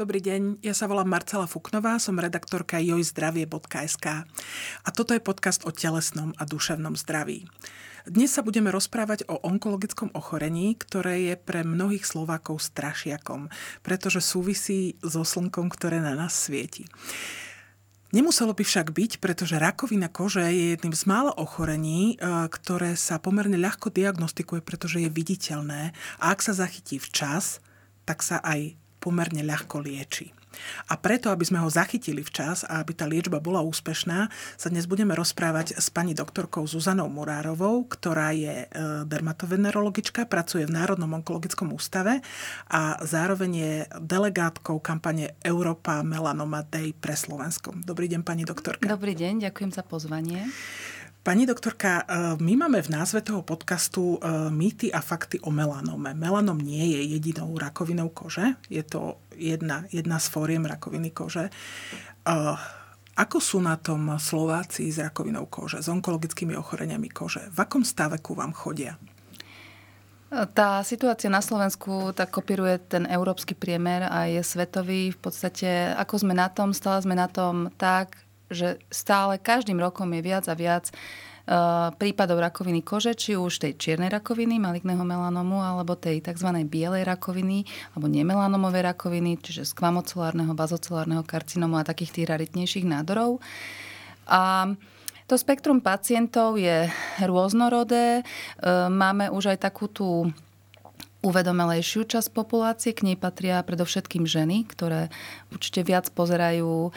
Dobrý deň, ja sa volám Marcela Fuknová, som redaktorka jojzdravie.sk a toto je podcast o telesnom a duševnom zdraví. Dnes sa budeme rozprávať o onkologickom ochorení, ktoré je pre mnohých Slovákov strašiakom, pretože súvisí so slnkom, ktoré na nás svieti. Nemuselo by však byť, pretože rakovina kože je jedným z málo ochorení, e, ktoré sa pomerne ľahko diagnostikuje, pretože je viditeľné a ak sa zachytí včas, tak sa aj pomerne ľahko lieči. A preto, aby sme ho zachytili včas a aby tá liečba bola úspešná, sa dnes budeme rozprávať s pani doktorkou Zuzanou Murárovou, ktorá je e, dermatovenerologička, pracuje v Národnom onkologickom ústave a zároveň je delegátkou kampane Európa Melanoma Day pre Slovensko. Dobrý deň, pani doktorka. Dobrý deň, ďakujem za pozvanie. Pani doktorka, e, my máme v názve toho podcastu e, mýty a fakty o melanome. Melanom nie je jedinou rakovinou kože, je to jedna, jedna z fóriem rakoviny kože. E, ako sú na tom Slováci s rakovinou kože, s onkologickými ochoreniami kože? V akom stave ku vám chodia? Tá situácia na Slovensku tak kopíruje ten európsky priemer a je svetový. V podstate, ako sme na tom, stále sme na tom tak, že stále každým rokom je viac a viac uh, prípadov rakoviny kože, či už tej čiernej rakoviny, maligného melanomu, alebo tej tzv. bielej rakoviny, alebo nemelanomové rakoviny, čiže skvamocelárneho, bazocelárneho karcinomu a takých tých raritnejších nádorov. A to spektrum pacientov je rôznorodé. Uh, máme už aj takú tú uvedomelejšiu časť populácie. K nej patria predovšetkým ženy, ktoré určite viac pozerajú e,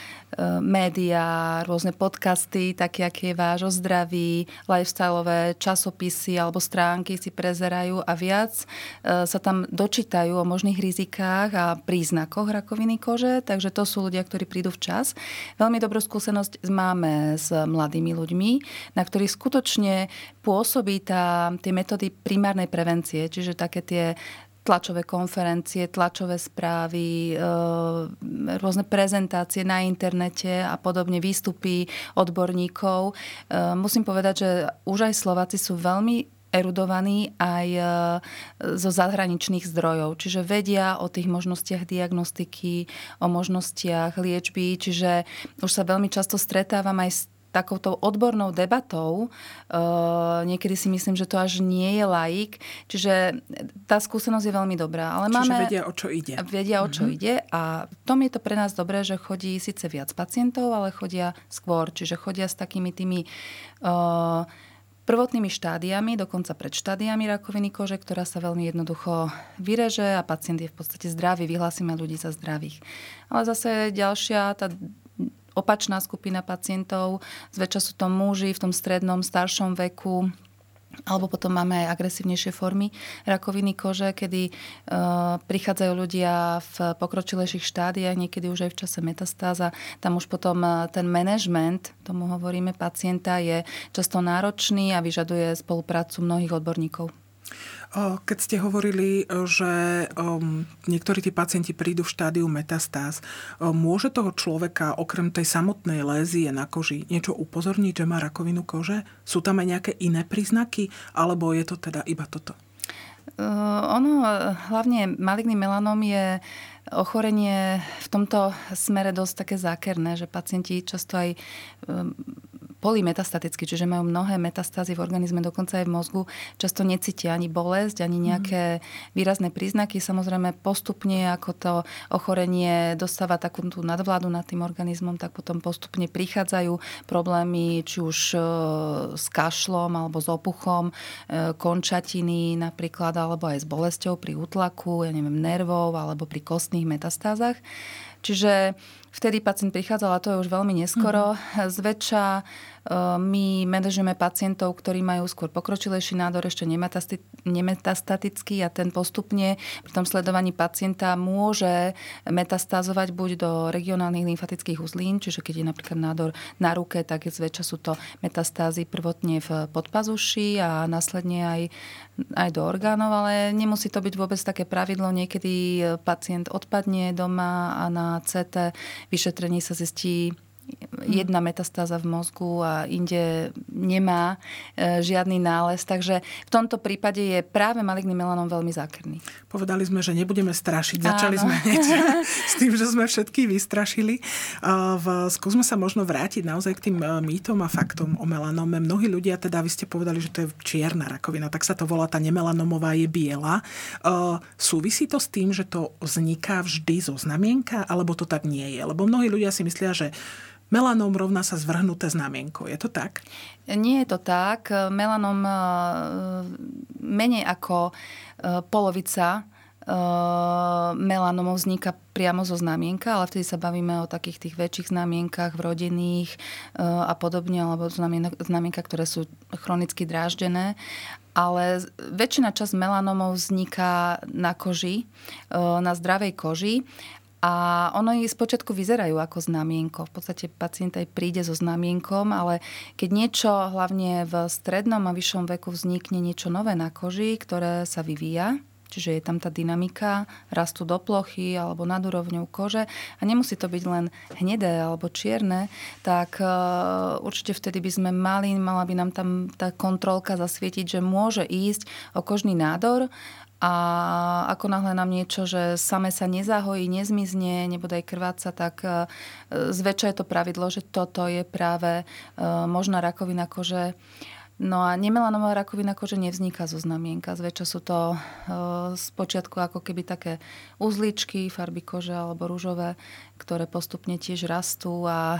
médiá, rôzne podcasty, také, aké je váš o zdraví, lifestyleové časopisy alebo stránky si prezerajú a viac e, sa tam dočítajú o možných rizikách a príznakoch rakoviny kože, takže to sú ľudia, ktorí prídu včas. Veľmi dobrú skúsenosť máme s mladými ľuďmi, na ktorých skutočne pôsobí tá, tie metódy primárnej prevencie, čiže také tie tlačové konferencie, tlačové správy, e, rôzne prezentácie na internete a podobne, výstupy odborníkov. E, musím povedať, že už aj Slováci sú veľmi erudovaní aj e, zo zahraničných zdrojov. Čiže vedia o tých možnostiach diagnostiky, o možnostiach liečby. Čiže už sa veľmi často stretávam aj s takouto odbornou debatou. Uh, niekedy si myslím, že to až nie je laik. Čiže tá skúsenosť je veľmi dobrá. Ale Čiže máme, vedia, o čo ide. Vedia, o čo mm-hmm. ide a v tom je to pre nás dobré, že chodí síce viac pacientov, ale chodia skôr. Čiže chodia s takými tými uh, prvotnými štádiami, dokonca pred štádiami rakoviny kože, ktorá sa veľmi jednoducho vyreže a pacient je v podstate zdravý, vyhlásime ľudí za zdravých. Ale zase ďalšia, tá opačná skupina pacientov. Zväčša sú to muži v tom strednom, staršom veku, alebo potom máme aj agresívnejšie formy rakoviny kože, kedy uh, prichádzajú ľudia v pokročilejších štádiách, niekedy už aj v čase metastáza. Tam už potom uh, ten management, tomu hovoríme, pacienta je často náročný a vyžaduje spoluprácu mnohých odborníkov. Keď ste hovorili, že niektorí tí pacienti prídu v štádiu metastáz, môže toho človeka okrem tej samotnej lézie na koži niečo upozorniť, že má rakovinu kože? Sú tam aj nejaké iné príznaky? Alebo je to teda iba toto? Ono, hlavne maligný melanom je ochorenie v tomto smere dosť také zákerné, že pacienti často aj polymetastaticky, čiže majú mnohé metastázy v organizme, dokonca aj v mozgu, často necítia ani bolesť, ani mhm. nejaké výrazné príznaky. Samozrejme postupne, ako to ochorenie dostáva takú tú nadvládu nad tým organizmom, tak potom postupne prichádzajú problémy, či už e, s kašlom alebo s opuchom, e, končatiny napríklad, alebo aj s bolesťou pri útlaku, ja neviem, nervov alebo pri kostných metastázach. Čiže vtedy pacient prichádzal, a to je už veľmi neskoro. Mm-hmm. Zväčša my manažujeme pacientov, ktorí majú skôr pokročilejší nádor, ešte nemetastatický a ten postupne pri tom sledovaní pacienta môže metastázovať buď do regionálnych lymfatických uzlín, čiže keď je napríklad nádor na ruke, tak zväčša sú to metastázy prvotne v podpazuši a následne aj, aj do orgánov, ale nemusí to byť vôbec také pravidlo. Niekedy pacient odpadne doma a na CT vyšetrení sa zistí jedna metastáza v mozgu a inde nemá žiadny nález. Takže v tomto prípade je práve maligný melanom veľmi zákerný. Povedali sme, že nebudeme strašiť. Začali Áno. sme hneď s tým, že sme všetky vystrašili. Skúsme sa možno vrátiť naozaj k tým mýtom a faktom o melanome. Mnohí ľudia, teda vy ste povedali, že to je čierna rakovina, tak sa to volá, tá nemelanomová je biela. Súvisí to s tým, že to vzniká vždy zo znamienka, alebo to tak nie je? Lebo mnohí ľudia si myslia, že Melanom rovná sa zvrhnuté znamienko. Je to tak? Nie je to tak. Melanom e, menej ako e, polovica e, melanomov vzniká priamo zo znamienka, ale vtedy sa bavíme o takých tých väčších znamienkach, vrodených a podobne, alebo znamienka, ktoré sú chronicky dráždené. Ale väčšina časť melanomov vzniká na koži, na zdravej koži a ono ich spočiatku vyzerajú ako znamienko. V podstate pacient aj príde so znamienkom, ale keď niečo hlavne v strednom a vyššom veku vznikne niečo nové na koži, ktoré sa vyvíja, čiže je tam tá dynamika rastu do plochy alebo nad úrovňou kože a nemusí to byť len hnedé alebo čierne, tak uh, určite vtedy by sme mali, mala by nám tam tá kontrolka zasvietiť, že môže ísť o kožný nádor a ako náhle nám niečo, že same sa nezahojí, nezmizne, nebude aj krváca, tak e, zväčša je to pravidlo, že toto je práve e, možná rakovina kože. No a nemelanová rakovina kože nevzniká zo znamienka. Zväčša sú to z e, počiatku ako keby také uzličky, farby kože alebo rúžové, ktoré postupne tiež rastú a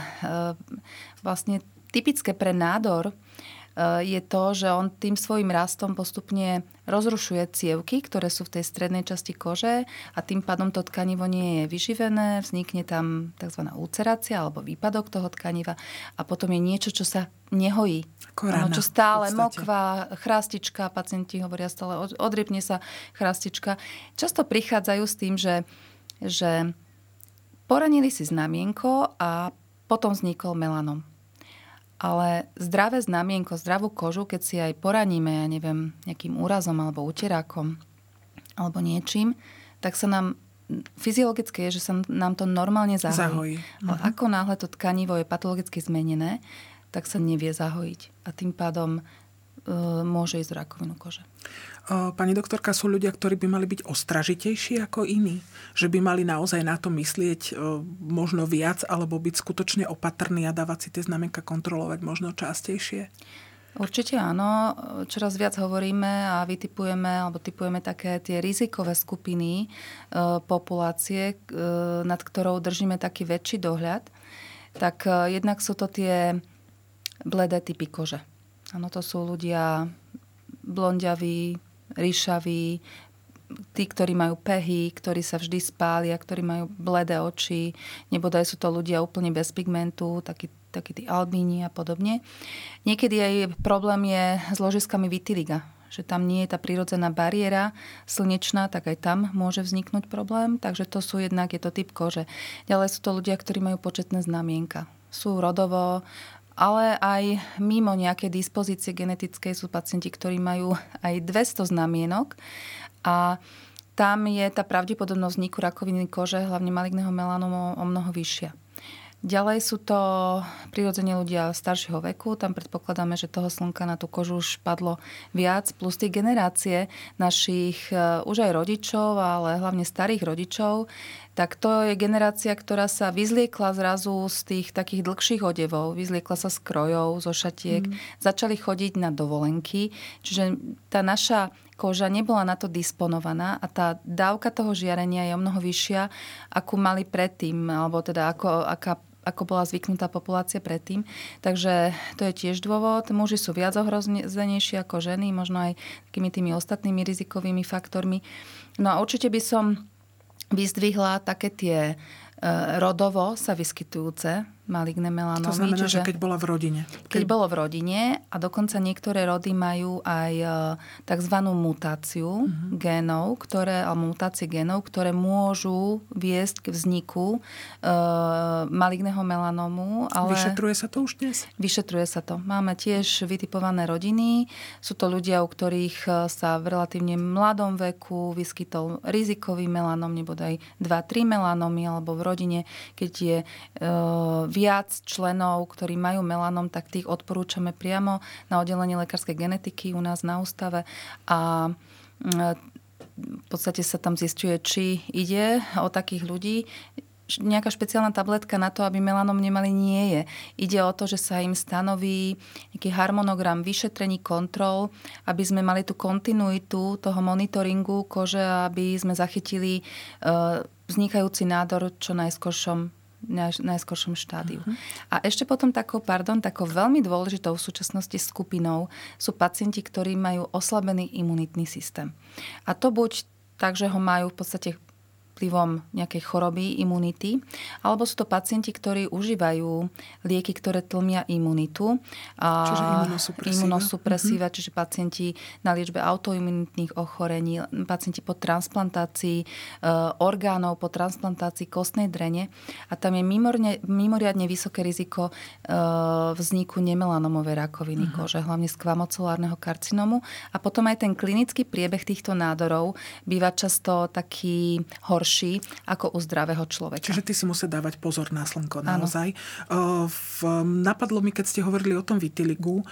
vlastne typické pre nádor Eh, je to, že on tým svojim rastom postupne rozrušuje cievky, ktoré sú v tej strednej časti kože a tým pádom to tkanivo nie je vyživené, vznikne tam tzv. ulcerácia alebo výpadok toho tkaniva a potom je niečo, čo sa nehojí. Korana, ano, čo stále mokvá, chrastička, pacienti hovoria stále, odrypne sa chrastička. Často prichádzajú s tým, že, že poranili si znamienko a potom vznikol melanom. Ale zdravé znamienko, zdravú kožu, keď si aj poraníme, ja neviem, nejakým úrazom alebo uterákom alebo niečím, tak sa nám fyziologické je, že sa nám to normálne zahojí. zahojí. Ale uh-huh. ako náhle to tkanivo je patologicky zmenené, tak sa nevie zahojiť. A tým pádom môže ísť rakovinu kože. Pani doktorka, sú ľudia, ktorí by mali byť ostražitejší ako iní? Že by mali naozaj na to myslieť e, možno viac, alebo byť skutočne opatrný a dávať si tie znamenka kontrolovať možno častejšie? Určite áno. Čoraz viac hovoríme a vytipujeme alebo typujeme také tie rizikové skupiny e, populácie, nad ktorou držíme taký väčší dohľad. Tak jednak sú to tie bledé typy kože Áno, to sú ľudia blondiaví, ríšaví, tí, ktorí majú pehy, ktorí sa vždy spália, ktorí majú bledé oči, nebodaj sú to ľudia úplne bez pigmentu, takí, takí tí albíni a podobne. Niekedy aj problém je s ložiskami vitiliga, že tam nie je tá prírodzená bariéra slnečná, tak aj tam môže vzniknúť problém. Takže to sú jednak, je to typ kože. Ďalej sú to ľudia, ktorí majú početné znamienka. Sú rodovo ale aj mimo nejaké dispozície genetickej sú pacienti, ktorí majú aj 200 znamienok a tam je tá pravdepodobnosť vzniku rakoviny kože, hlavne maligného melanomu, o mnoho vyššia. Ďalej sú to prirodzene ľudia staršieho veku, tam predpokladáme, že toho slnka na tú kožu už padlo viac, plus tie generácie našich e, už aj rodičov, ale hlavne starých rodičov, tak to je generácia, ktorá sa vyzliekla zrazu z tých takých dlhších odevov, vyzliekla sa z krojov, zo šatiek, mm. začali chodiť na dovolenky, čiže tá naša koža nebola na to disponovaná a tá dávka toho žiarenia je o mnoho vyššia, akú mali predtým, alebo teda ako, aká ako bola zvyknutá populácia predtým. Takže to je tiež dôvod. Muži sú viac ohrozenejší ako ženy, možno aj takými tými ostatnými rizikovými faktormi. No a určite by som vyzdvihla také tie e, rodovo sa vyskytujúce maligné melanómy. To znamená, čiže, že keď bola v rodine. Keď... keď bolo v rodine a dokonca niektoré rody majú aj e, tzv. mutáciu uh-huh. génov, ktoré, alebo mutácie génov, ktoré môžu viesť k vzniku uh, maligného melanómu. Ale... Vyšetruje sa to už dnes? Vyšetruje sa to. Máme tiež vytipované rodiny. Sú to ľudia, u ktorých e, sa v relatívne mladom veku vyskytol rizikový melanom, nebodaj 2-3 melanómy, alebo v rodine, keď je uh, viac členov, ktorí majú melanom, tak tých odporúčame priamo na oddelenie lekárskej genetiky u nás na ústave a v podstate sa tam zistuje, či ide o takých ľudí nejaká špeciálna tabletka na to, aby melanom nemali, nie je. Ide o to, že sa im stanoví nejaký harmonogram vyšetrení kontrol, aby sme mali tú kontinuitu toho monitoringu kože, aby sme zachytili uh, vznikajúci nádor čo najskôršom najskôršom štádiu. Uh-huh. A ešte potom takou, pardon, takou veľmi dôležitou v súčasnosti skupinou sú pacienti, ktorí majú oslabený imunitný systém. A to buď tak, že ho majú v podstate vplyvom nejakej choroby, imunity, alebo sú to pacienti, ktorí užívajú lieky, ktoré tlmia imunitu. Čiže imunosupresíva. Imunosupresíva, mm-hmm. čiže pacienti na liečbe autoimunitných ochorení, pacienti po transplantácii e, orgánov, po transplantácii kostnej drene. A tam je mimorne, mimoriadne vysoké riziko e, vzniku nemelanomovej rakoviny mm-hmm. kože, hlavne skvamocelárneho karcinomu. A potom aj ten klinický priebeh týchto nádorov býva často taký hor horší ako u zdravého človeka. Čiže ty si musí dávať pozor na slnko naozaj. V, napadlo mi, keď ste hovorili o tom vitiligu,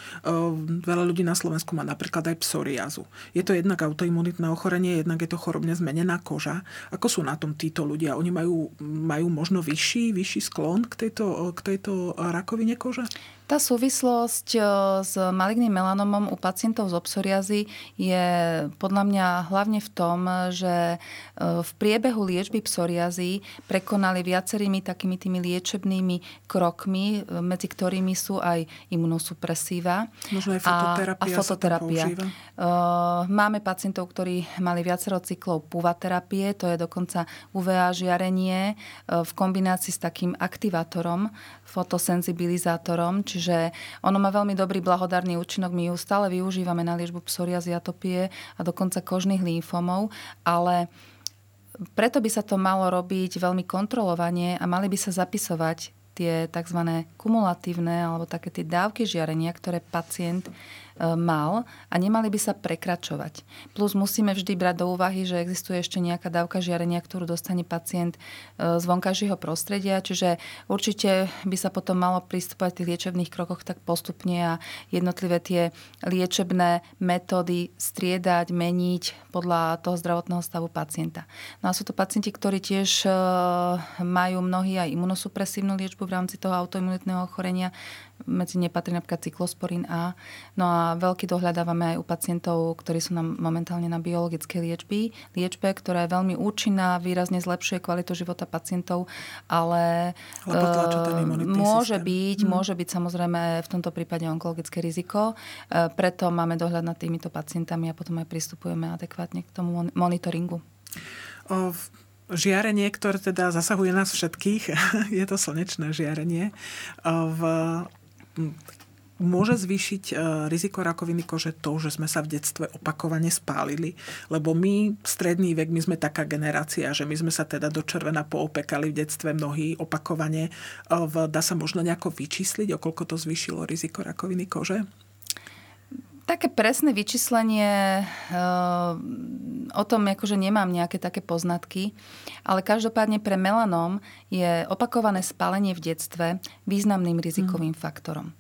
veľa ľudí na Slovensku má napríklad aj psoriazu. Je to jednak autoimunitné ochorenie, jednak je to chorobne zmenená koža. Ako sú na tom títo ľudia? Oni majú, majú možno vyšší, vyšší sklon k tejto, k tejto rakovine kože? Tá súvislosť e, s maligným melanomom u pacientov z psoriazy je podľa mňa hlavne v tom, že e, v priebehu liečby psoriazy prekonali viacerými takými tými liečebnými krokmi, e, medzi ktorými sú aj imunosupresíva. Možno aj fototerapia. A, a fototerapia. Máme pacientov, ktorí mali viacero cyklov puvaterapie, to je dokonca UVA žiarenie v kombinácii s takým aktivátorom, fotosenzibilizátorom, čiže Čiže ono má veľmi dobrý blahodárny účinok. My ju stále využívame na liečbu psoriazy, a dokonca kožných lymfomov, ale preto by sa to malo robiť veľmi kontrolovanie a mali by sa zapisovať tie tzv. kumulatívne alebo také tie dávky žiarenia, ktoré pacient mal a nemali by sa prekračovať. Plus musíme vždy brať do úvahy, že existuje ešte nejaká dávka žiarenia, ktorú dostane pacient e, z vonkajšieho prostredia, čiže určite by sa potom malo pristupovať v tých liečebných krokoch tak postupne a jednotlivé tie liečebné metódy striedať, meniť podľa toho zdravotného stavu pacienta. No a sú to pacienti, ktorí tiež e, majú mnohí aj imunosupresívnu liečbu v rámci toho autoimunitného ochorenia, medzi ne patrí napríklad cyklosporín A. No a veľký dohľadávame aj u pacientov, ktorí sú nám momentálne na biologickej liečby, liečbe, ktorá je veľmi účinná, výrazne zlepšuje kvalitu života pacientov, ale uh, môže systém. byť, hmm. môže byť samozrejme v tomto prípade onkologické riziko. Uh, preto máme dohľad nad týmito pacientami a potom aj pristupujeme adekvátne k tomu monitoringu. O, žiarenie, ktoré teda zasahuje nás všetkých, je to slnečné žiarenie, v môže zvýšiť e, riziko rakoviny kože to, že sme sa v detstve opakovane spálili, lebo my, stredný vek, my sme taká generácia, že my sme sa teda do červena poopekali v detstve mnohí opakovane. E, dá sa možno nejako vyčísliť, okolko to zvýšilo riziko rakoviny kože? Také presné vyčíslenie, uh, o tom akože nemám nejaké také poznatky, ale každopádne pre melanom je opakované spálenie v detstve významným rizikovým mm. faktorom.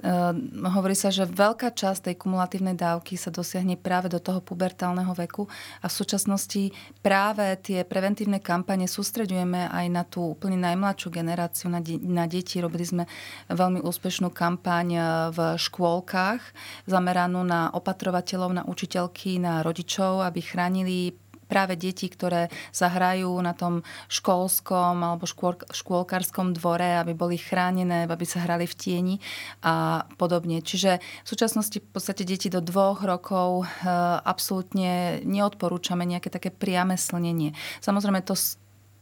Ehm, hovorí sa, že veľká časť tej kumulatívnej dávky sa dosiahne práve do toho pubertálneho veku a v súčasnosti práve tie preventívne kampane sústredujeme aj na tú úplne najmladšiu generáciu, na, de- na deti. Robili sme veľmi úspešnú kampaň e, v škôlkach zameranú na opatrovateľov, na učiteľky, na rodičov, aby chránili práve deti, ktoré sa hrajú na tom školskom alebo škôl, škôlkarskom dvore, aby boli chránené, aby sa hrali v tieni a podobne. Čiže v súčasnosti v podstate deti do dvoch rokov e, absolútne neodporúčame nejaké také priame slnenie. Samozrejme to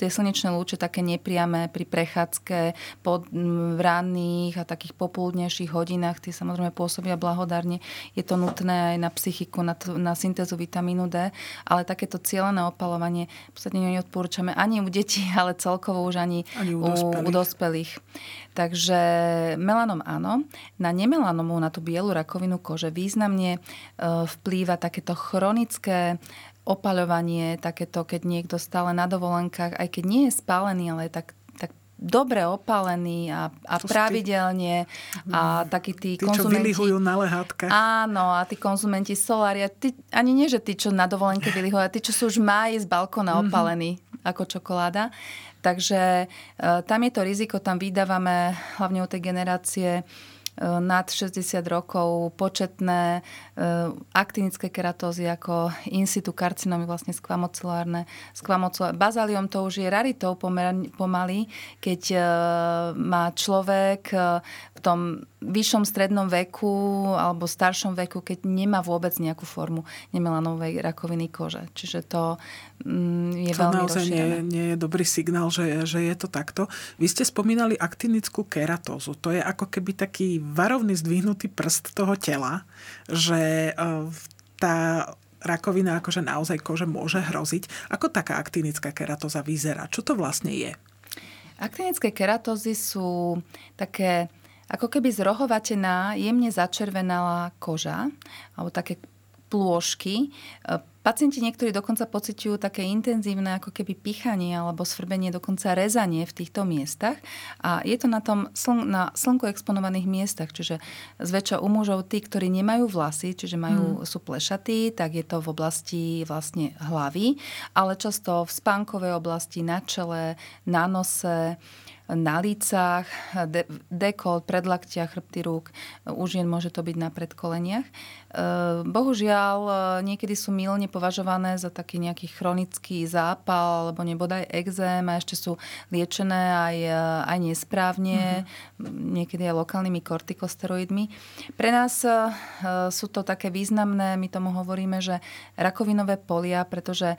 tie slnečné lúče také nepriame pri prechádzke pod, v ranných a takých popoludnejších hodinách, tie samozrejme pôsobia blahodárne. Je to nutné aj na psychiku, na, na syntézu vitamínu D, ale takéto cieľené opalovanie v podstate neodporúčame ani u detí, ale celkovo už ani, ani u, dospelých. u dospelých. Takže melanom áno. Na nemelanomu, na tú bielu rakovinu kože významne e, vplýva takéto chronické opaľovanie, takéto, keď niekto stále na dovolenkách, aj keď nie je spálený, ale je tak dobre opálení a, a pravidelne tí, a takí tí, tí konzumenti... Čo na lehátkach. Áno, a tí konzumenti solária, tí, ani nie, že tí, čo na dovolenke vylihujú, ale tí, čo sú už máji z balkóna mhm. opálení mm-hmm. ako čokoláda. Takže e, tam je to riziko, tam vydávame hlavne u tej generácie nad 60 rokov početné e, aktinické keratózy ako in situ karcinómy, vlastne skvamocelárne. Skvamocelárne. Bazaliom to už je raritou pomaly, keď e, má človek v tom vyššom strednom veku alebo staršom veku, keď nemá vôbec nejakú formu nemelanovej rakoviny kože. Čiže to mm, je to veľmi naozaj nie, nie je dobrý signál, že, že je to takto. Vy ste spomínali aktinickú keratózu. To je ako keby taký varovný zdvihnutý prst toho tela, že e, tá rakovina akože naozaj kože môže hroziť. Ako taká aktinická keratóza vyzerá? Čo to vlastne je? Aktinické keratózy sú také ako keby zrohovatená, jemne začervenala koža, alebo také plôžky. E, pacienti niektorí dokonca pociťujú také intenzívne ako keby pichanie alebo sfrbenie, dokonca rezanie v týchto miestach. A je to na tom sln- na slnku exponovaných miestach, čiže zväčša u mužov tí, ktorí nemajú vlasy, čiže majú, hmm. sú plešatí, tak je to v oblasti vlastne hlavy, ale často v spánkovej oblasti, na čele, na nose, na lícach, de- dekolt, predlaktia, chrbty rúk. U žien môže to byť na predkoleniach. E, bohužiaľ, e, niekedy sú milne považované za taký nejaký chronický zápal alebo nebodaj exém a ešte sú liečené aj, e, aj nesprávne, mm-hmm. niekedy aj lokálnymi kortikosteroidmi. Pre nás sú to také významné, my tomu hovoríme, že rakovinové polia, pretože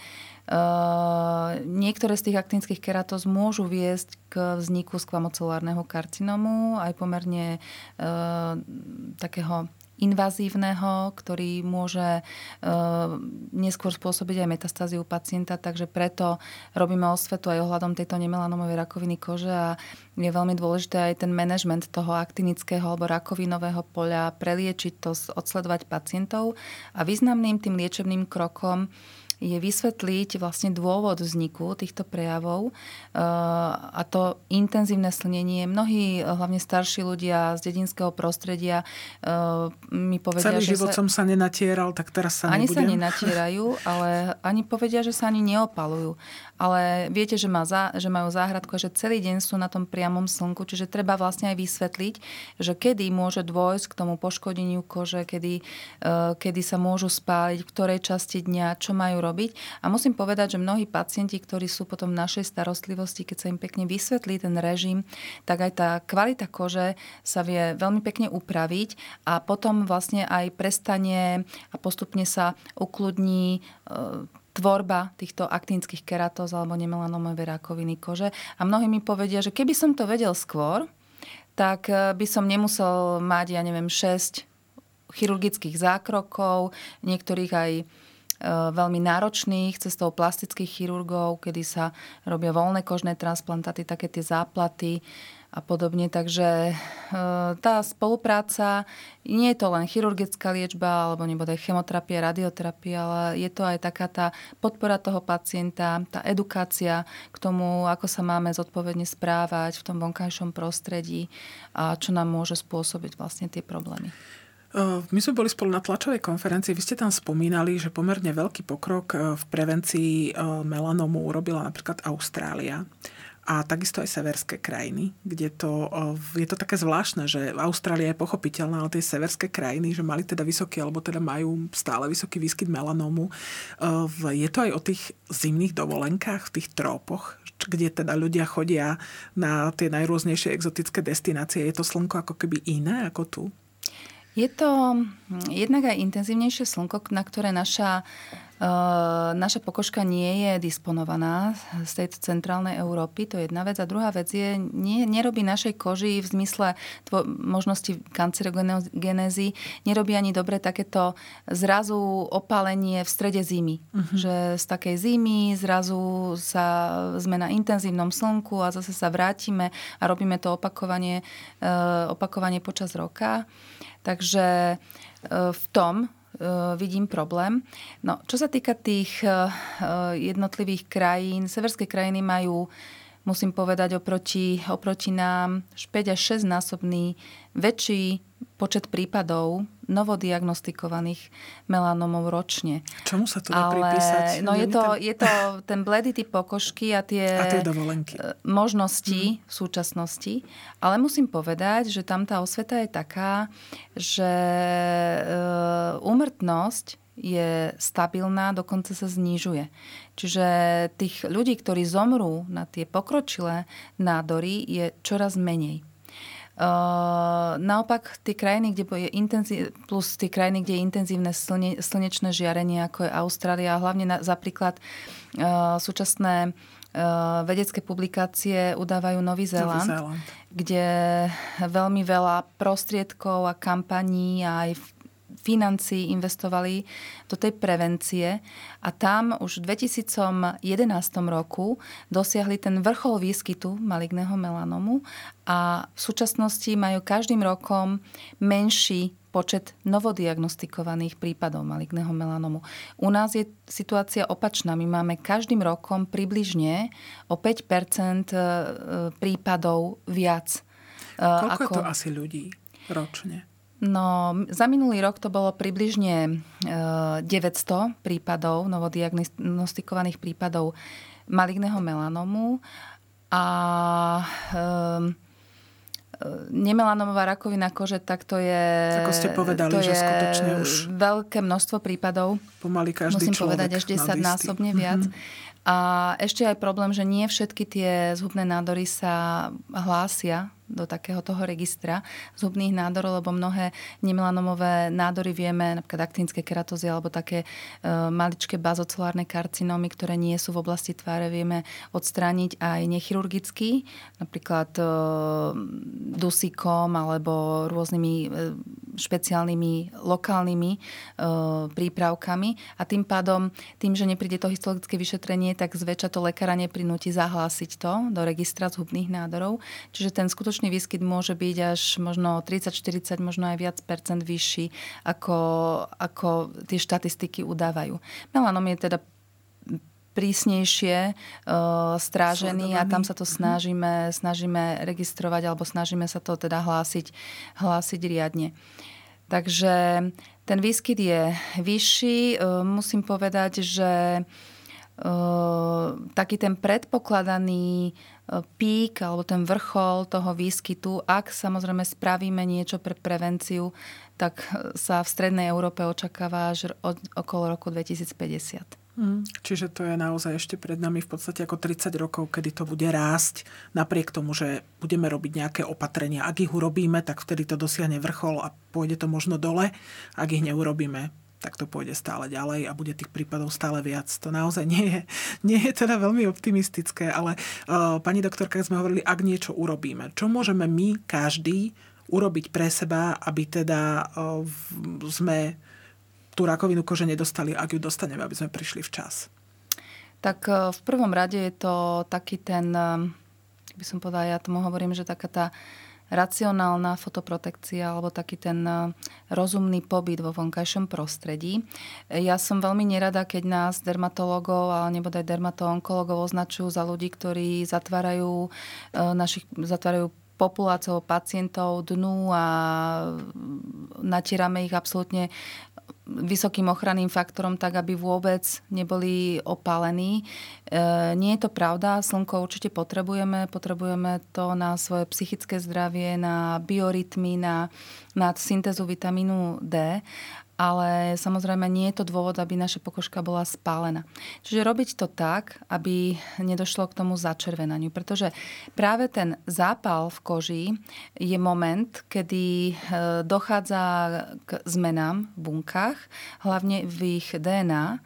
niektoré z tých aktinických keratóz môžu viesť k vzniku skvamocelárneho karcinomu, aj pomerne e, takého invazívneho, ktorý môže e, neskôr spôsobiť aj metastáziu pacienta, takže preto robíme osvetu aj ohľadom tejto nemelanomovej rakoviny kože a je veľmi dôležité aj ten manažment toho aktinického alebo rakovinového poľa, preliečiť to, odsledovať pacientov a významným tým liečebným krokom je vysvetliť vlastne dôvod vzniku týchto prejavov eh, a to intenzívne slnenie. Mnohí, hlavne starší ľudia z dedinského prostredia eh, mi povedia, Celý že život sa... som sa nenatieral, tak teraz sa Ani nebudem. sa nenatierajú, ale ani povedia, že sa ani neopalujú ale viete, že, má za, že majú záhradku a že celý deň sú na tom priamom slnku, čiže treba vlastne aj vysvetliť, že kedy môže dôjsť k tomu poškodeniu kože, kedy, uh, kedy sa môžu spáliť, v ktorej časti dňa, čo majú robiť. A musím povedať, že mnohí pacienti, ktorí sú potom v našej starostlivosti, keď sa im pekne vysvetlí ten režim, tak aj tá kvalita kože sa vie veľmi pekne upraviť a potom vlastne aj prestane a postupne sa ukludní uh, tvorba týchto aktínskych keratóz alebo nemelanomové rakoviny kože. A mnohí mi povedia, že keby som to vedel skôr, tak eh, by som nemusel mať, ja neviem, 6 chirurgických zákrokov, niektorých aj veľmi náročných cestou plastických chirurgov, kedy sa robia voľné kožné transplantáty, také tie záplaty a podobne. Takže e, tá spolupráca, nie je to len chirurgická liečba alebo nebodaj chemoterapia, radioterapia, ale je to aj taká tá podpora toho pacienta, tá edukácia k tomu, ako sa máme zodpovedne správať v tom vonkajšom prostredí a čo nám môže spôsobiť vlastne tie problémy. E, my sme boli spolu na tlačovej konferencii. Vy ste tam spomínali, že pomerne veľký pokrok e, v prevencii melanomu urobila napríklad Austrália a takisto aj severské krajiny, kde to, je to také zvláštne, že Austrália je pochopiteľná, ale tie severské krajiny, že mali teda vysoký, alebo teda majú stále vysoký výskyt melanómu. Je to aj o tých zimných dovolenkách v tých trópoch, kde teda ľudia chodia na tie najrôznejšie exotické destinácie. Je to slnko ako keby iné ako tu? Je to hm, jednak aj intenzívnejšie slnko, na ktoré naša naša pokožka nie je disponovaná z tejto centrálnej Európy, to je jedna vec. A druhá vec je, nie, nerobí našej koži v zmysle tvo, možnosti kancerogenézy, nerobí ani dobre takéto zrazu opálenie v strede zimy. Uh-huh. Že z takej zimy zrazu sa sme na intenzívnom slnku a zase sa vrátime a robíme to opakovanie, ehm, opakovanie počas roka. Takže ehm, v tom E, vidím problém. No, čo sa týka tých e, jednotlivých krajín, severské krajiny majú musím povedať, oproti, oproti nám 5 až 6 násobný väčší počet prípadov novodiagnostikovaných melanomov ročne. Čomu sa to dá Ale, pripísať? No je to, je to ten bledý typ pokožky a tie, a tie dovolenky. E, možnosti hmm. v súčasnosti. Ale musím povedať, že tam tá osveta je taká, že e, úmrtnosť je stabilná, dokonca sa znižuje. Čiže tých ľudí, ktorí zomrú na tie pokročilé nádory, je čoraz menej. Uh, naopak tie krajiny, kde je intenzív, plus tie krajiny, kde je intenzívne slne, slnečné žiarenie, ako je Austrália, hlavne na, za príklad uh, súčasné uh, vedecké publikácie udávajú Nový Zéland, Nový Zéland, kde veľmi veľa prostriedkov a kampaní a aj financií investovali do tej prevencie a tam už v 2011 roku dosiahli ten vrchol výskytu maligného melanomu a v súčasnosti majú každým rokom menší počet novodiagnostikovaných prípadov maligného melanomu. U nás je situácia opačná. My máme každým rokom približne o 5 e, prípadov viac. E, Koľko ako... je to asi ľudí ročne? No, za minulý rok to bolo približne 900 e, prípadov, novodiagnostikovaných prípadov maligného melanomu a um, nemelanomová rakovina kože, tak to je... Ako ste povedali, to že skutočne už... Veľké množstvo prípadov. Pomaly každý Musím povedať až 10 násobne viac. Mm-hmm. A ešte aj problém, že nie všetky tie zhubné nádory sa hlásia do takého toho registra zubných nádorov, lebo mnohé nemelanomové nádory vieme, napríklad aktínske keratozy alebo také e, maličké bazocelárne karcinómy, ktoré nie sú v oblasti tváre, vieme odstrániť aj nechirurgicky, napríklad e, dusíkom alebo rôznymi e, špeciálnymi lokálnymi e, prípravkami a tým pádom, tým, že nepríde to histologické vyšetrenie, tak zväčša to lekára neprinúti zahlásiť to do registra zhubných nádorov. Čiže ten skutočný ročný výskyt môže byť až možno 30-40, možno aj viac percent vyšší, ako, ako tie štatistiky udávajú. Melanom je teda prísnejšie uh, strážený a tam sa to mhm. snažíme, snažíme registrovať alebo snažíme sa to teda hlásiť, hlásiť riadne. Takže ten výskyt je vyšší. Uh, musím povedať, že uh, taký ten predpokladaný pík alebo ten vrchol toho výskytu, ak samozrejme spravíme niečo pre prevenciu, tak sa v Strednej Európe očakáva až od, okolo roku 2050. Mm, čiže to je naozaj ešte pred nami v podstate ako 30 rokov, kedy to bude rásť, napriek tomu, že budeme robiť nejaké opatrenia. Ak ich urobíme, tak vtedy to dosiahne vrchol a pôjde to možno dole. Ak ich neurobíme, tak to pôjde stále ďalej a bude tých prípadov stále viac. To naozaj nie je, nie je teda veľmi optimistické, ale uh, pani doktorka, sme hovorili, ak niečo urobíme, čo môžeme my, každý, urobiť pre seba, aby teda uh, sme tú rakovinu kože nedostali, ak ju dostaneme, aby sme prišli včas? Tak uh, v prvom rade je to taký ten, by som povedala, ja tomu hovorím, že taká tá racionálna fotoprotekcia alebo taký ten e, rozumný pobyt vo vonkajšom prostredí. Ja som veľmi nerada, keď nás dermatologov alebo nebodaj dermatoonkologov označujú za ľudí, ktorí zatvárajú, e, našich, zatvárajú populáciou pacientov dnu a natierame ich absolútne vysokým ochranným faktorom, tak aby vôbec neboli opálení. E, nie je to pravda, slnko určite potrebujeme, potrebujeme to na svoje psychické zdravie, na biorytmy, na, na syntézu vitamínu D ale samozrejme nie je to dôvod, aby naša pokožka bola spálená. Čiže robiť to tak, aby nedošlo k tomu začervenaniu, pretože práve ten zápal v koži je moment, kedy e, dochádza k zmenám v bunkách, hlavne v ich DNA,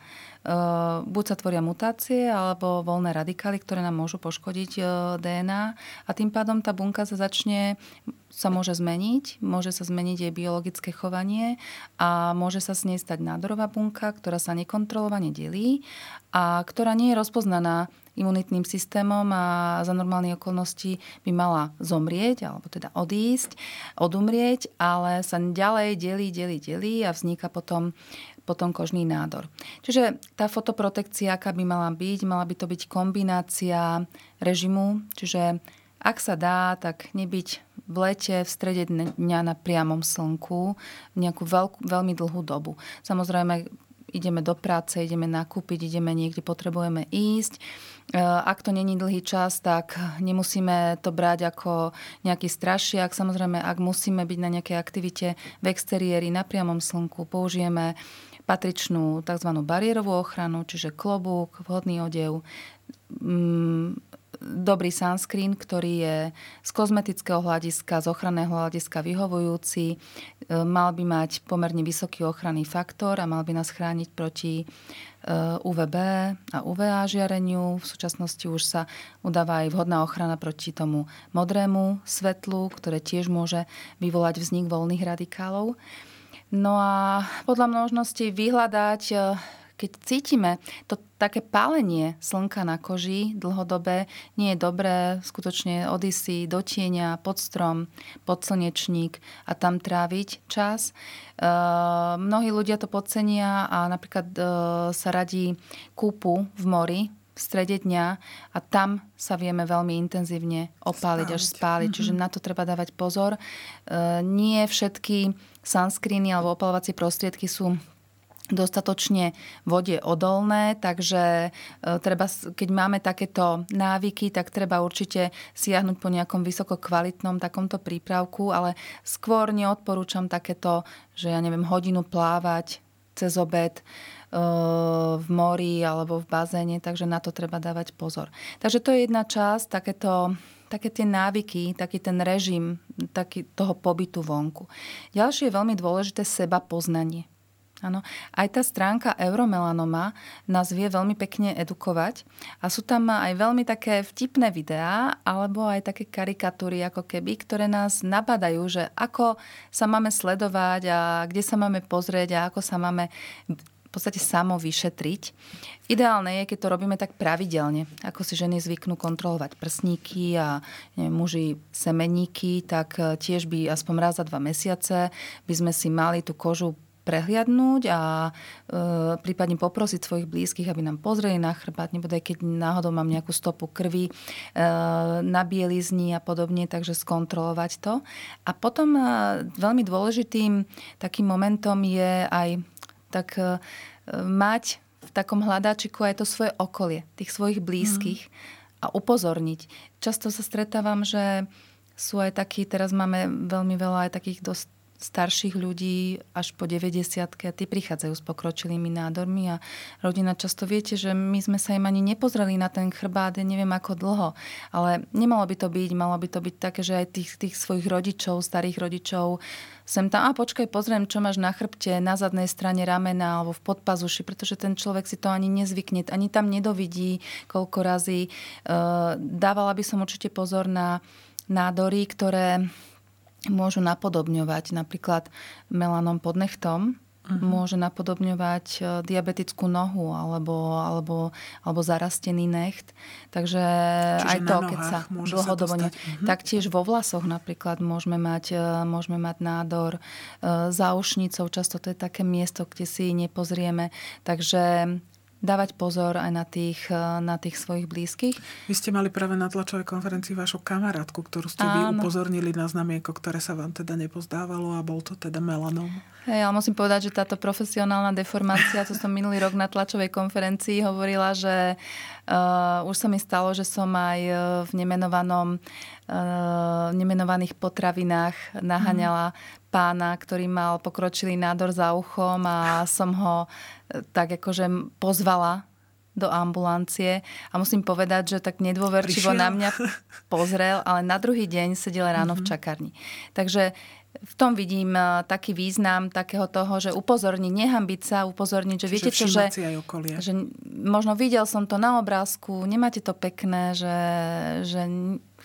Uh, buď sa tvoria mutácie alebo voľné radikály, ktoré nám môžu poškodiť uh, DNA a tým pádom tá bunka sa začne sa môže zmeniť, môže sa zmeniť jej biologické chovanie a môže sa s nej stať nádorová bunka, ktorá sa nekontrolovane delí a ktorá nie je rozpoznaná imunitným systémom a za normálne okolnosti by mala zomrieť, alebo teda odísť, odumrieť, ale sa ďalej delí, delí, delí a vzniká potom potom kožný nádor. Čiže tá fotoprotekcia, aká by mala byť, mala by to byť kombinácia režimu, čiže ak sa dá, tak nebyť v lete, v strede dňa na priamom slnku nejakú veľkú, veľmi dlhú dobu. Samozrejme, ideme do práce, ideme nakúpiť, ideme niekde, potrebujeme ísť. E, ak to není dlhý čas, tak nemusíme to brať ako nejaký strašiak. Samozrejme, ak musíme byť na nejakej aktivite v exteriéri, na priamom slnku, použijeme patričnú tzv. bariérovú ochranu, čiže klobúk, vhodný odev, mm, dobrý sunscreen, ktorý je z kozmetického hľadiska, z ochranného hľadiska vyhovujúci. E, mal by mať pomerne vysoký ochranný faktor a mal by nás chrániť proti e, UVB a UVA žiareniu. V súčasnosti už sa udáva aj vhodná ochrana proti tomu modrému svetlu, ktoré tiež môže vyvolať vznik voľných radikálov. No a podľa možnosti vyhľadať, e, keď cítime to také pálenie slnka na koži dlhodobé, nie je dobré skutočne odísť si do tieňa, pod strom, pod slnečník a tam tráviť čas. E, mnohí ľudia to podcenia a napríklad e, sa radí kúpu v mori, v strede dňa a tam sa vieme veľmi intenzívne opáliť spáliť. až spáliť. Mm-hmm. Čiže na to treba dávať pozor. E, nie všetky sunscreeny alebo opalovacie prostriedky sú dostatočne vode odolné, takže e, treba, keď máme takéto návyky, tak treba určite siahnuť po nejakom vysoko kvalitnom takomto prípravku, ale skôr neodporúčam takéto, že ja neviem, hodinu plávať cez obed, v mori alebo v bazéne, takže na to treba dávať pozor. Takže to je jedna časť, takéto také tie návyky, taký ten režim taký toho pobytu vonku. Ďalšie je veľmi dôležité seba poznanie. Áno. Aj tá stránka Euromelanoma nás vie veľmi pekne edukovať a sú tam aj veľmi také vtipné videá alebo aj také karikatúry ako keby, ktoré nás nabadajú, že ako sa máme sledovať a kde sa máme pozrieť a ako sa máme podstate samo vyšetriť. Ideálne je, keď to robíme tak pravidelne. Ako si ženy zvyknú kontrolovať prsníky a neviem, muži semeníky, tak e, tiež by aspoň raz za dva mesiace by sme si mali tú kožu prehliadnúť a e, prípadne poprosiť svojich blízkych, aby nám pozreli na chrbát, nebude, keď náhodou mám nejakú stopu krvi e, na bielizni a podobne, takže skontrolovať to. A potom e, veľmi dôležitým takým momentom je aj tak e, mať v takom hľadáčiku aj to svoje okolie, tých svojich blízkych mm. a upozorniť. Často sa stretávam, že sú aj takí, teraz máme veľmi veľa aj takých dosť starších ľudí až po 90 a tí prichádzajú s pokročilými nádormi a rodina často viete, že my sme sa im ani nepozreli na ten chrbát, neviem ako dlho, ale nemalo by to byť, malo by to byť také, že aj tých, tých svojich rodičov, starých rodičov sem tam, a počkaj, pozriem, čo máš na chrbte, na zadnej strane ramena alebo v podpazuši, pretože ten človek si to ani nezvykne, ani tam nedovidí, koľko razy. E, dávala by som určite pozor na nádory, ktoré môžu napodobňovať napríklad melanom pod nechtom, uh-huh. môže napodobňovať e, diabetickú nohu alebo, alebo, alebo zarastený necht. Takže Čiže aj to, keď sa dlhodobo... Ne... Uh-huh. Taktiež vo vlasoch napríklad môžeme mať, e, môžeme mať nádor. E, za ušnicou často to je také miesto, kde si nepozrieme. Takže dávať pozor aj na tých, eh, na tých svojich blízkych. Vy ste mali práve na tlačovej konferencii vašu kamarátku, ktorú ste Áno. vy upozornili na znamienko, ktoré sa vám teda nepozdávalo a bol to teda melanom. Hej, ale musím povedať, že táto profesionálna deformácia, to som minulý rok na tlačovej konferencii hovorila, že uh, už sa mi stalo, že som aj eh, v nemenovanom uh, nemenovaných potravinách naháňala mm pána, ktorý mal pokročilý nádor za uchom a som ho tak akože pozvala do ambulancie a musím povedať, že tak nedôverčivo Prišiel. na mňa pozrel, ale na druhý deň sedel ráno mm-hmm. v mhm. čakarni. Takže v tom vidím taký význam takého toho, že upozorniť, nehambiť sa, upozorniť, že Čiže viete čo, že, že možno videl som to na obrázku, nemáte to pekné, že, že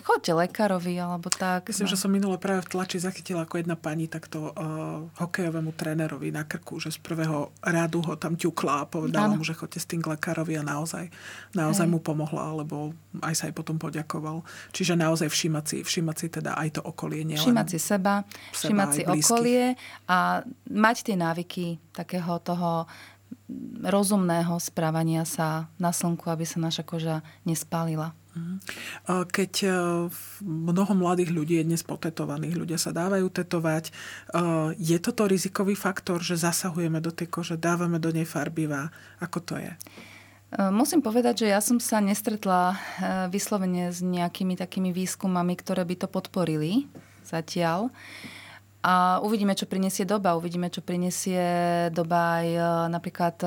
Choďte lekárovi alebo tak. Myslím, no. že som minule práve v tlači zachytila ako jedna pani takto uh, hokejovému trénerovi na krku, že z prvého rádu ho tam ťukla a povedala ano. mu, že choďte s tým k lekárovi a naozaj, naozaj mu pomohla, alebo aj sa aj potom poďakoval. Čiže naozaj všímať si, všímať si teda aj to okolie. Nielen všímať si seba, seba všímať si okolie a mať tie návyky takého toho rozumného správania sa na slnku, aby sa naša koža nespálila. Keď e, mnoho mladých ľudí je dnes potetovaných, ľudia sa dávajú tetovať, e, je toto rizikový faktor, že zasahujeme do tej kože, dávame do nej farbivá? Ako to je? E, musím povedať, že ja som sa nestretla vyslovene s nejakými takými výskumami, ktoré by to podporili zatiaľ. A uvidíme, čo prinesie doba. Uvidíme, čo prinesie doba aj napríklad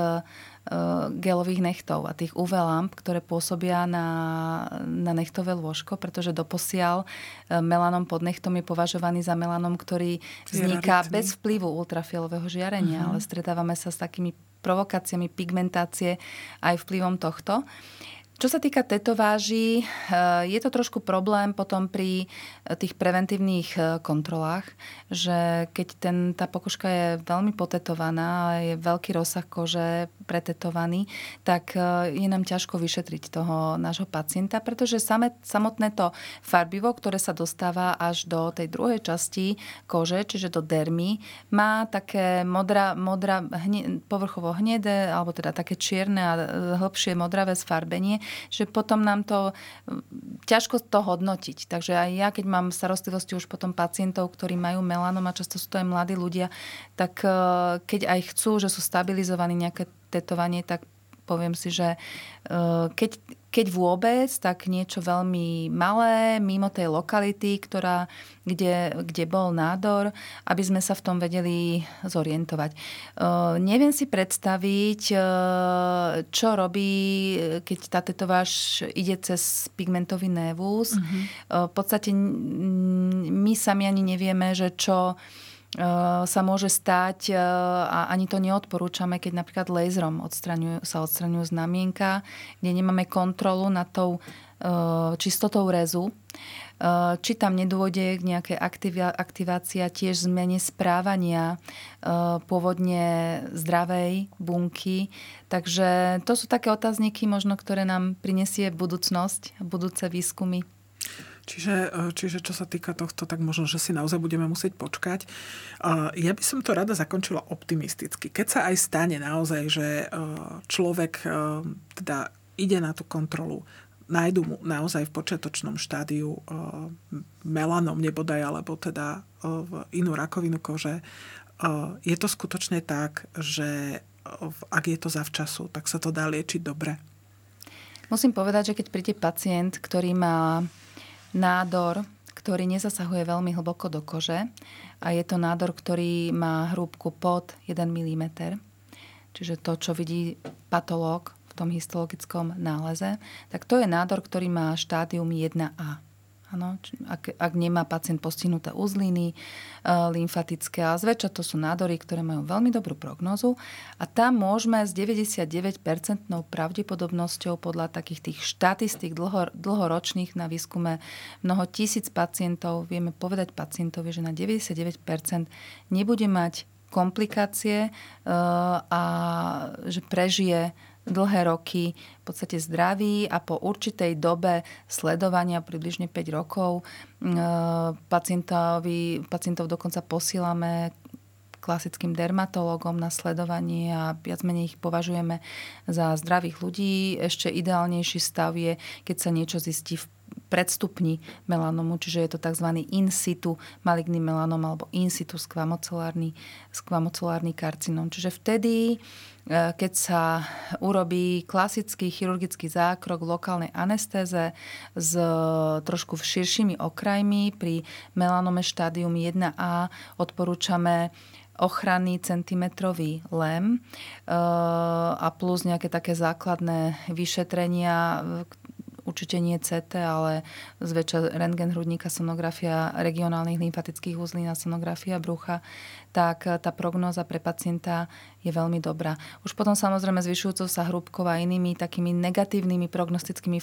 gelových nechtov a tých UV lamp, ktoré pôsobia na, na nechtové lôžko, pretože doposiaľ eh, melanom pod nechtom je považovaný za melanom, ktorý vzniká bez vplyvu ultrafialového žiarenia, uh-huh. ale stretávame sa s takými provokáciami pigmentácie aj vplyvom tohto. Čo sa týka tetováží, eh, je to trošku problém potom pri eh, tých preventívnych eh, kontrolách, že keď ten, tá pokožka je veľmi potetovaná, je veľký rozsah kože pretetovaný, tak je nám ťažko vyšetriť toho nášho pacienta, pretože same, samotné to farbivo, ktoré sa dostáva až do tej druhej časti kože, čiže do dermy, má také modra, modra hne, povrchovo hnedé, alebo teda také čierne a hĺbšie modravé sfarbenie, že potom nám to ťažko to hodnotiť. Takže aj ja, keď mám starostlivosti už potom pacientov, ktorí majú melanom a často sú to aj mladí ľudia, tak e, keď aj chcú, že sú stabilizovaní nejaké tetovanie, tak poviem si, že e, keď, keď vôbec, tak niečo veľmi malé, mimo tej lokality, ktorá, kde, kde bol nádor, aby sme sa v tom vedeli zorientovať. Uh, neviem si predstaviť, uh, čo robí, keď tá tetováž ide cez pigmentový névus. Uh-huh. Uh, v podstate my sami ani nevieme, že čo Eh, sa môže stať eh, a ani to neodporúčame, keď napríklad laserom sa odstraňujú znamienka, kde nemáme kontrolu nad tou eh, čistotou rezu, či tam nedôjde k nejakej aktivácii a tiež zmene správania pôvodne zdravej bunky. Takže to sú také otázniky, možno, ktoré nám prinesie budúcnosť, budúce výskumy. Čiže, e, čiže čo sa týka tohto, tak možno, že si naozaj budeme musieť počkať. E, ja by som to rada zakončila optimisticky. Keď sa aj stane naozaj, že e, človek teda ide na tú kontrolu, nájdu mu naozaj v počiatočnom štádiu melanom nebodaj, alebo teda inú rakovinu kože, je to skutočne tak, že ak je to zavčasu, tak sa to dá liečiť dobre? Musím povedať, že keď príde pacient, ktorý má nádor, ktorý nezasahuje veľmi hlboko do kože a je to nádor, ktorý má hrúbku pod 1 mm. Čiže to, čo vidí patológ v tom histologickom náleze, tak to je nádor, ktorý má štádium 1A. Ano, ak, ak nemá pacient postihnuté uzliny e, lymfatické a zväčša to sú nádory, ktoré majú veľmi dobrú prognozu a tam môžeme s 99% pravdepodobnosťou podľa takých tých štatistík dlho, dlhoročných na výskume mnoho tisíc pacientov, vieme povedať pacientovi, že na 99% nebude mať komplikácie e, a že prežije dlhé roky v podstate zdraví a po určitej dobe sledovania, približne 5 rokov, pacientovi, pacientov dokonca posílame klasickým dermatologom na sledovanie a viac menej ich považujeme za zdravých ľudí. Ešte ideálnejší stav je, keď sa niečo zistí v predstupni melanomu, čiže je to tzv. in situ maligný melanom alebo in situ skvamocelárny, skvamocelárny karcinom. Čiže vtedy, e, keď sa urobí klasický chirurgický zákrok v lokálnej anestéze s trošku širšími okrajmi pri melanome štádium 1A odporúčame ochranný centimetrový lem e, a plus nejaké také základné vyšetrenia, určite nie CT, ale zväčša rentgen hrudníka, sonografia regionálnych lymfatických uzlín a sonografia brucha, tak tá prognóza pre pacienta je veľmi dobrá. Už potom samozrejme zvyšujúcou sa hrúbkou a inými takými negatívnymi prognostickými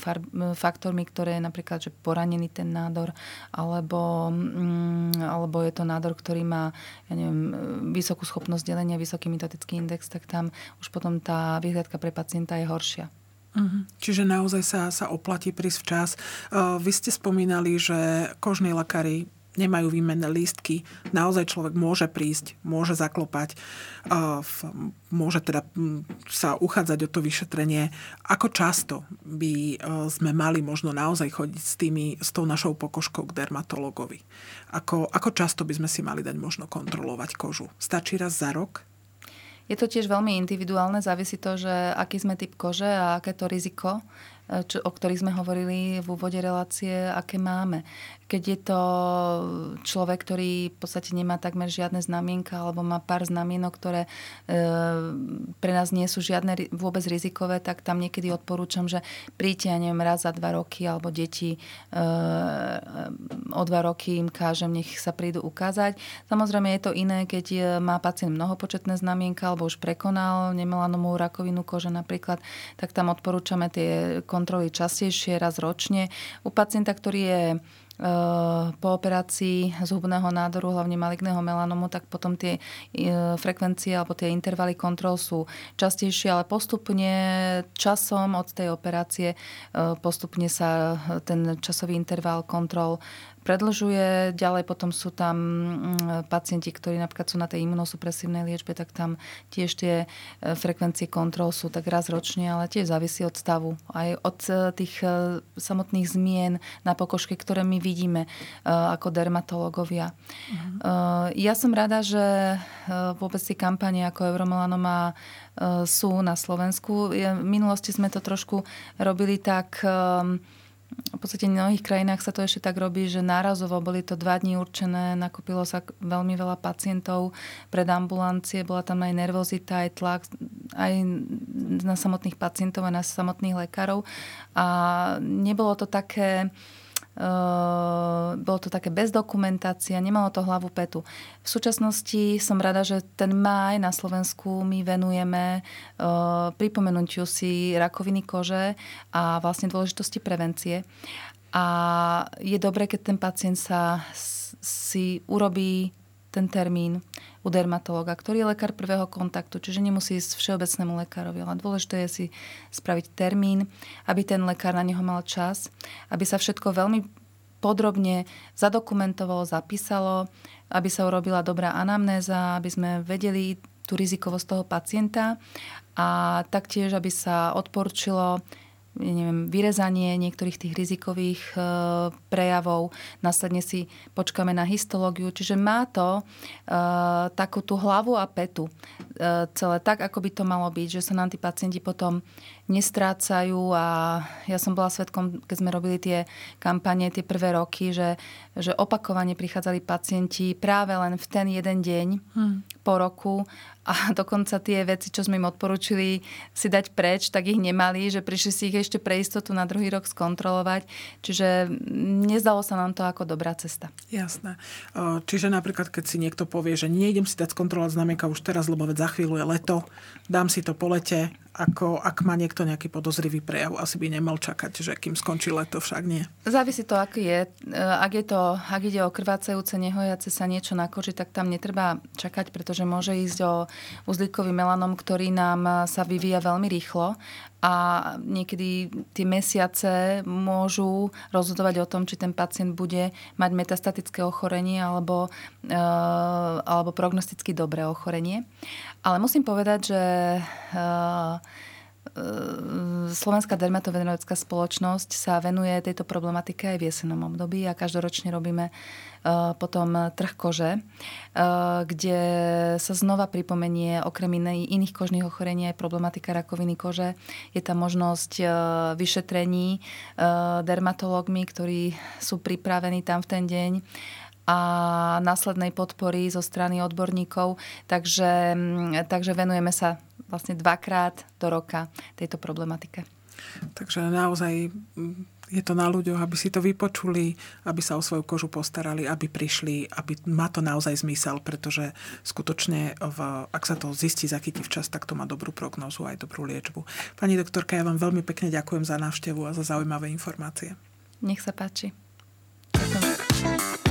faktormi, ktoré je napríklad, že poranený ten nádor, alebo, mm, alebo je to nádor, ktorý má ja neviem, vysokú schopnosť delenia, vysoký mitotický index, tak tam už potom tá vyhľadka pre pacienta je horšia. Uh-huh. Čiže naozaj sa, sa oplatí prísť včas. Uh, vy ste spomínali, že kožní lekári nemajú výmenné lístky. Naozaj človek môže prísť, môže zaklopať, môže teda sa uchádzať o to vyšetrenie. Ako často by sme mali možno naozaj chodiť s, tými, s tou našou pokožkou k dermatologovi? Ako, ako často by sme si mali dať možno kontrolovať kožu? Stačí raz za rok? Je to tiež veľmi individuálne, závisí to, že aký sme typ kože a aké to riziko čo, o ktorých sme hovorili v úvode relácie, aké máme. Keď je to človek, ktorý v podstate nemá takmer žiadne znamienka alebo má pár znamienok, ktoré e, pre nás nie sú žiadne vôbec rizikové, tak tam niekedy odporúčam, že príďte, ja neviem, raz za dva roky alebo deti e, o dva roky im kážem, nech sa prídu ukázať. Samozrejme je to iné, keď má pacient mnohopočetné znamienka alebo už prekonal nemelanomovú rakovinu kože napríklad, tak tam odporúčame tie kontroly častejšie, raz ročne. U pacienta, ktorý je e, po operácii zhubného nádoru, hlavne maligného melanomu, tak potom tie e, frekvencie alebo tie intervaly kontrol sú častejšie, ale postupne časom od tej operácie e, postupne sa ten časový interval kontrol predlžuje. Ďalej potom sú tam mm, pacienti, ktorí napríklad sú na tej imunosupresívnej liečbe, tak tam tiež tie e, frekvencie kontrol sú tak raz ročne, ale tiež závisí od stavu. Aj od e, tých e, samotných zmien na pokožke, ktoré my vidíme ako dermatológovia. Uh-huh. Ja som rada, že vôbec tie kampanie ako Euromelanoma sú na Slovensku. V minulosti sme to trošku robili tak v podstate v mnohých krajinách sa to ešte tak robí, že nárazovo boli to dva dní určené, nakopilo sa veľmi veľa pacientov pred ambulancie, bola tam aj nervozita, aj tlak, aj na samotných pacientov, aj na samotných lekárov. A nebolo to také Uh, bolo to také bez dokumentácia, nemalo to hlavu petu. V súčasnosti som rada, že ten maj na Slovensku my venujeme uh, pripomenutiu si rakoviny kože a vlastne dôležitosti prevencie. A je dobré, keď ten pacient sa si urobí ten termín u dermatológa, ktorý je lekár prvého kontaktu, čiže nemusí ísť všeobecnému lekárovi, ale dôležité je si spraviť termín, aby ten lekár na neho mal čas, aby sa všetko veľmi podrobne zadokumentovalo, zapísalo, aby sa urobila dobrá anamnéza, aby sme vedeli tú rizikovosť toho pacienta a taktiež, aby sa odporčilo neviem, vyrezanie niektorých tých rizikových e, prejavov. Následne si počkáme na histológiu. Čiže má to e, takú tú hlavu a petu. E, celé tak, ako by to malo byť, že sa nám tí pacienti potom nestrácajú a ja som bola svetkom, keď sme robili tie kampanie, tie prvé roky, že, že opakovane prichádzali pacienti práve len v ten jeden deň hmm. po roku a dokonca tie veci, čo sme im odporúčili si dať preč, tak ich nemali, že prišli si ich ešte pre istotu na druhý rok skontrolovať. Čiže nezdalo sa nám to ako dobrá cesta. Jasné. Čiže napríklad, keď si niekto povie, že nejdem si dať skontrolovať znamienka už teraz, lebo veď za chvíľu je leto, dám si to po lete, ako ak má niekto nejaký podozrivý prejav, asi by nemal čakať, že kým skončí leto, však nie. Závisí to, aký je. Ak, je to, ak ide o krvácajúce, nehojace sa niečo na koži, tak tam netreba čakať, pretože môže ísť o uzlíkový melanom, ktorý nám sa vyvíja veľmi rýchlo a niekedy tie mesiace môžu rozhodovať o tom, či ten pacient bude mať metastatické ochorenie alebo, e, alebo prognosticky dobré ochorenie. Ale musím povedať, že e, Slovenská dermatovenerická spoločnosť sa venuje tejto problematike aj v jesenom období a každoročne robíme Eh, potom trh kože, eh, kde sa znova pripomenie okrem iných kožných ochorení aj problematika rakoviny kože. Je tam možnosť eh, vyšetrení dermatológmi, ktorí sú pripravení tam v ten deň a následnej podpory zo strany odborníkov. Takže, mm, takže venujeme sa vlastne dvakrát do roka tejto problematike. Takže naozaj je to na ľuďoch, aby si to vypočuli, aby sa o svoju kožu postarali, aby prišli, aby má to naozaj zmysel, pretože skutočne, v, ak sa to zistí, zachytí včas, tak to má dobrú prognozu aj dobrú liečbu. Pani doktorka, ja vám veľmi pekne ďakujem za návštevu a za zaujímavé informácie. Nech sa páči. Ďakujem.